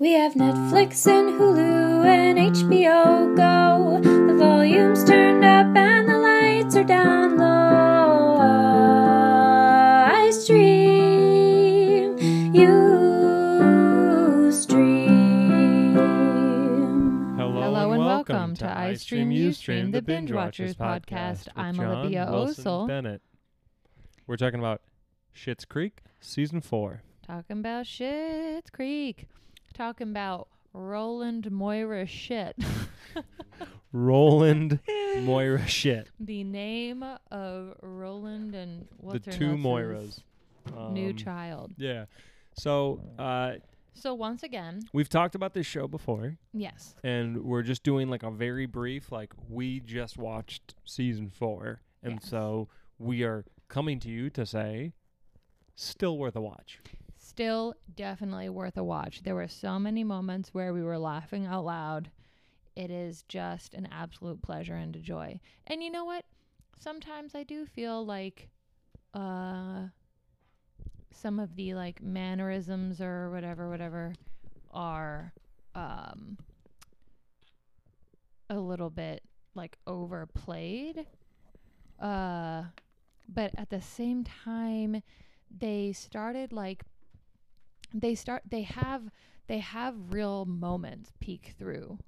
We have Netflix and Hulu and HBO Go. The volume's turned up and the lights are down low. I stream, you stream. Hello, Hello and welcome to I Stream, You Stream, the Binge Watchers podcast. I'm John Olivia Wilson Osel. Bennett. We're talking about Schitt's Creek season four. Talking about Schitt's Creek. Talking about Roland Moira Schitt. Roland Moira Schitt. the name of Roland and what's the her two Moiras. new Um, child. Yeah. So uh, So once again, we've talked about this show before, yes, and we're just doing like a very brief, like we just watched season four, and Yes. so we are coming to you to say, still worth a watch. Still definitely worth a watch. There were so many moments where we were laughing out loud. It is just an absolute pleasure and a joy. And you know what? Sometimes I do feel like uh some of the like mannerisms or whatever whatever are um a little bit like overplayed. Uh but at the same time they started like they start they have they have real moments peek through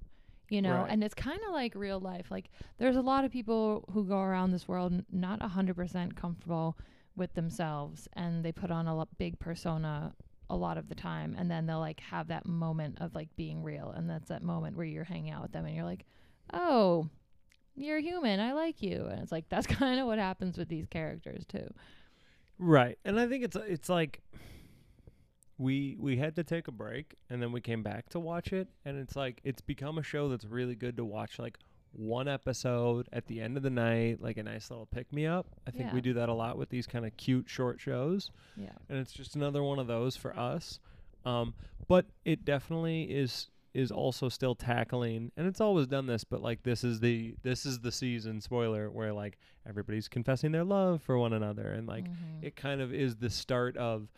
you know Right. and it's kind of like real life like there's a lot of people who go around this world n- not 100% comfortable with themselves and they put on a lo- big persona a lot of the time and then they'll like have that moment of like being real and that's that moment where you're hanging out with them and you're like oh you're human i like you and it's like that's kind of what happens with these characters too Right. And I think it's it's like we we had to take a break and then we came back to watch it and it's like it's become a show that's really good to watch like one episode at the end of the night like a nice little pick me up. I think we do that a lot with these kind of cute short shows yeah and it's just another one of those for us. Um but it definitely is is also still tackling and it's always done this but like this is the this is the season spoiler where like everybody's confessing their love for one another and like Mhm. it kind of is the start of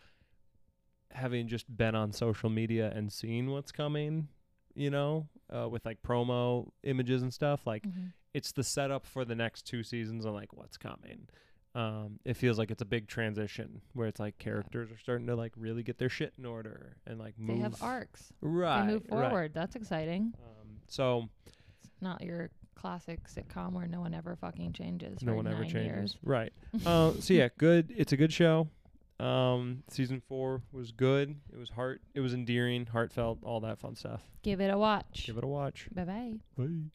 having just been on social media and seen what's coming, you know, uh, with like promo images and stuff. Like Mhm. it's the setup for the next two seasons and like what's coming. Um, it feels like it's a big transition where it's like characters are starting to like really get their shit in order and like move. They have arcs. right, they move right. forward. That's exciting. Um, so It's not your classic sitcom where no one ever fucking changes. no one ever changes. Years. Right. uh, so yeah, good. It's a good show. Um, season four was good. It was heart. It was endearing, heartfelt, all that fun stuff. Give it a watch. Give it a watch. Bye bye. Bye.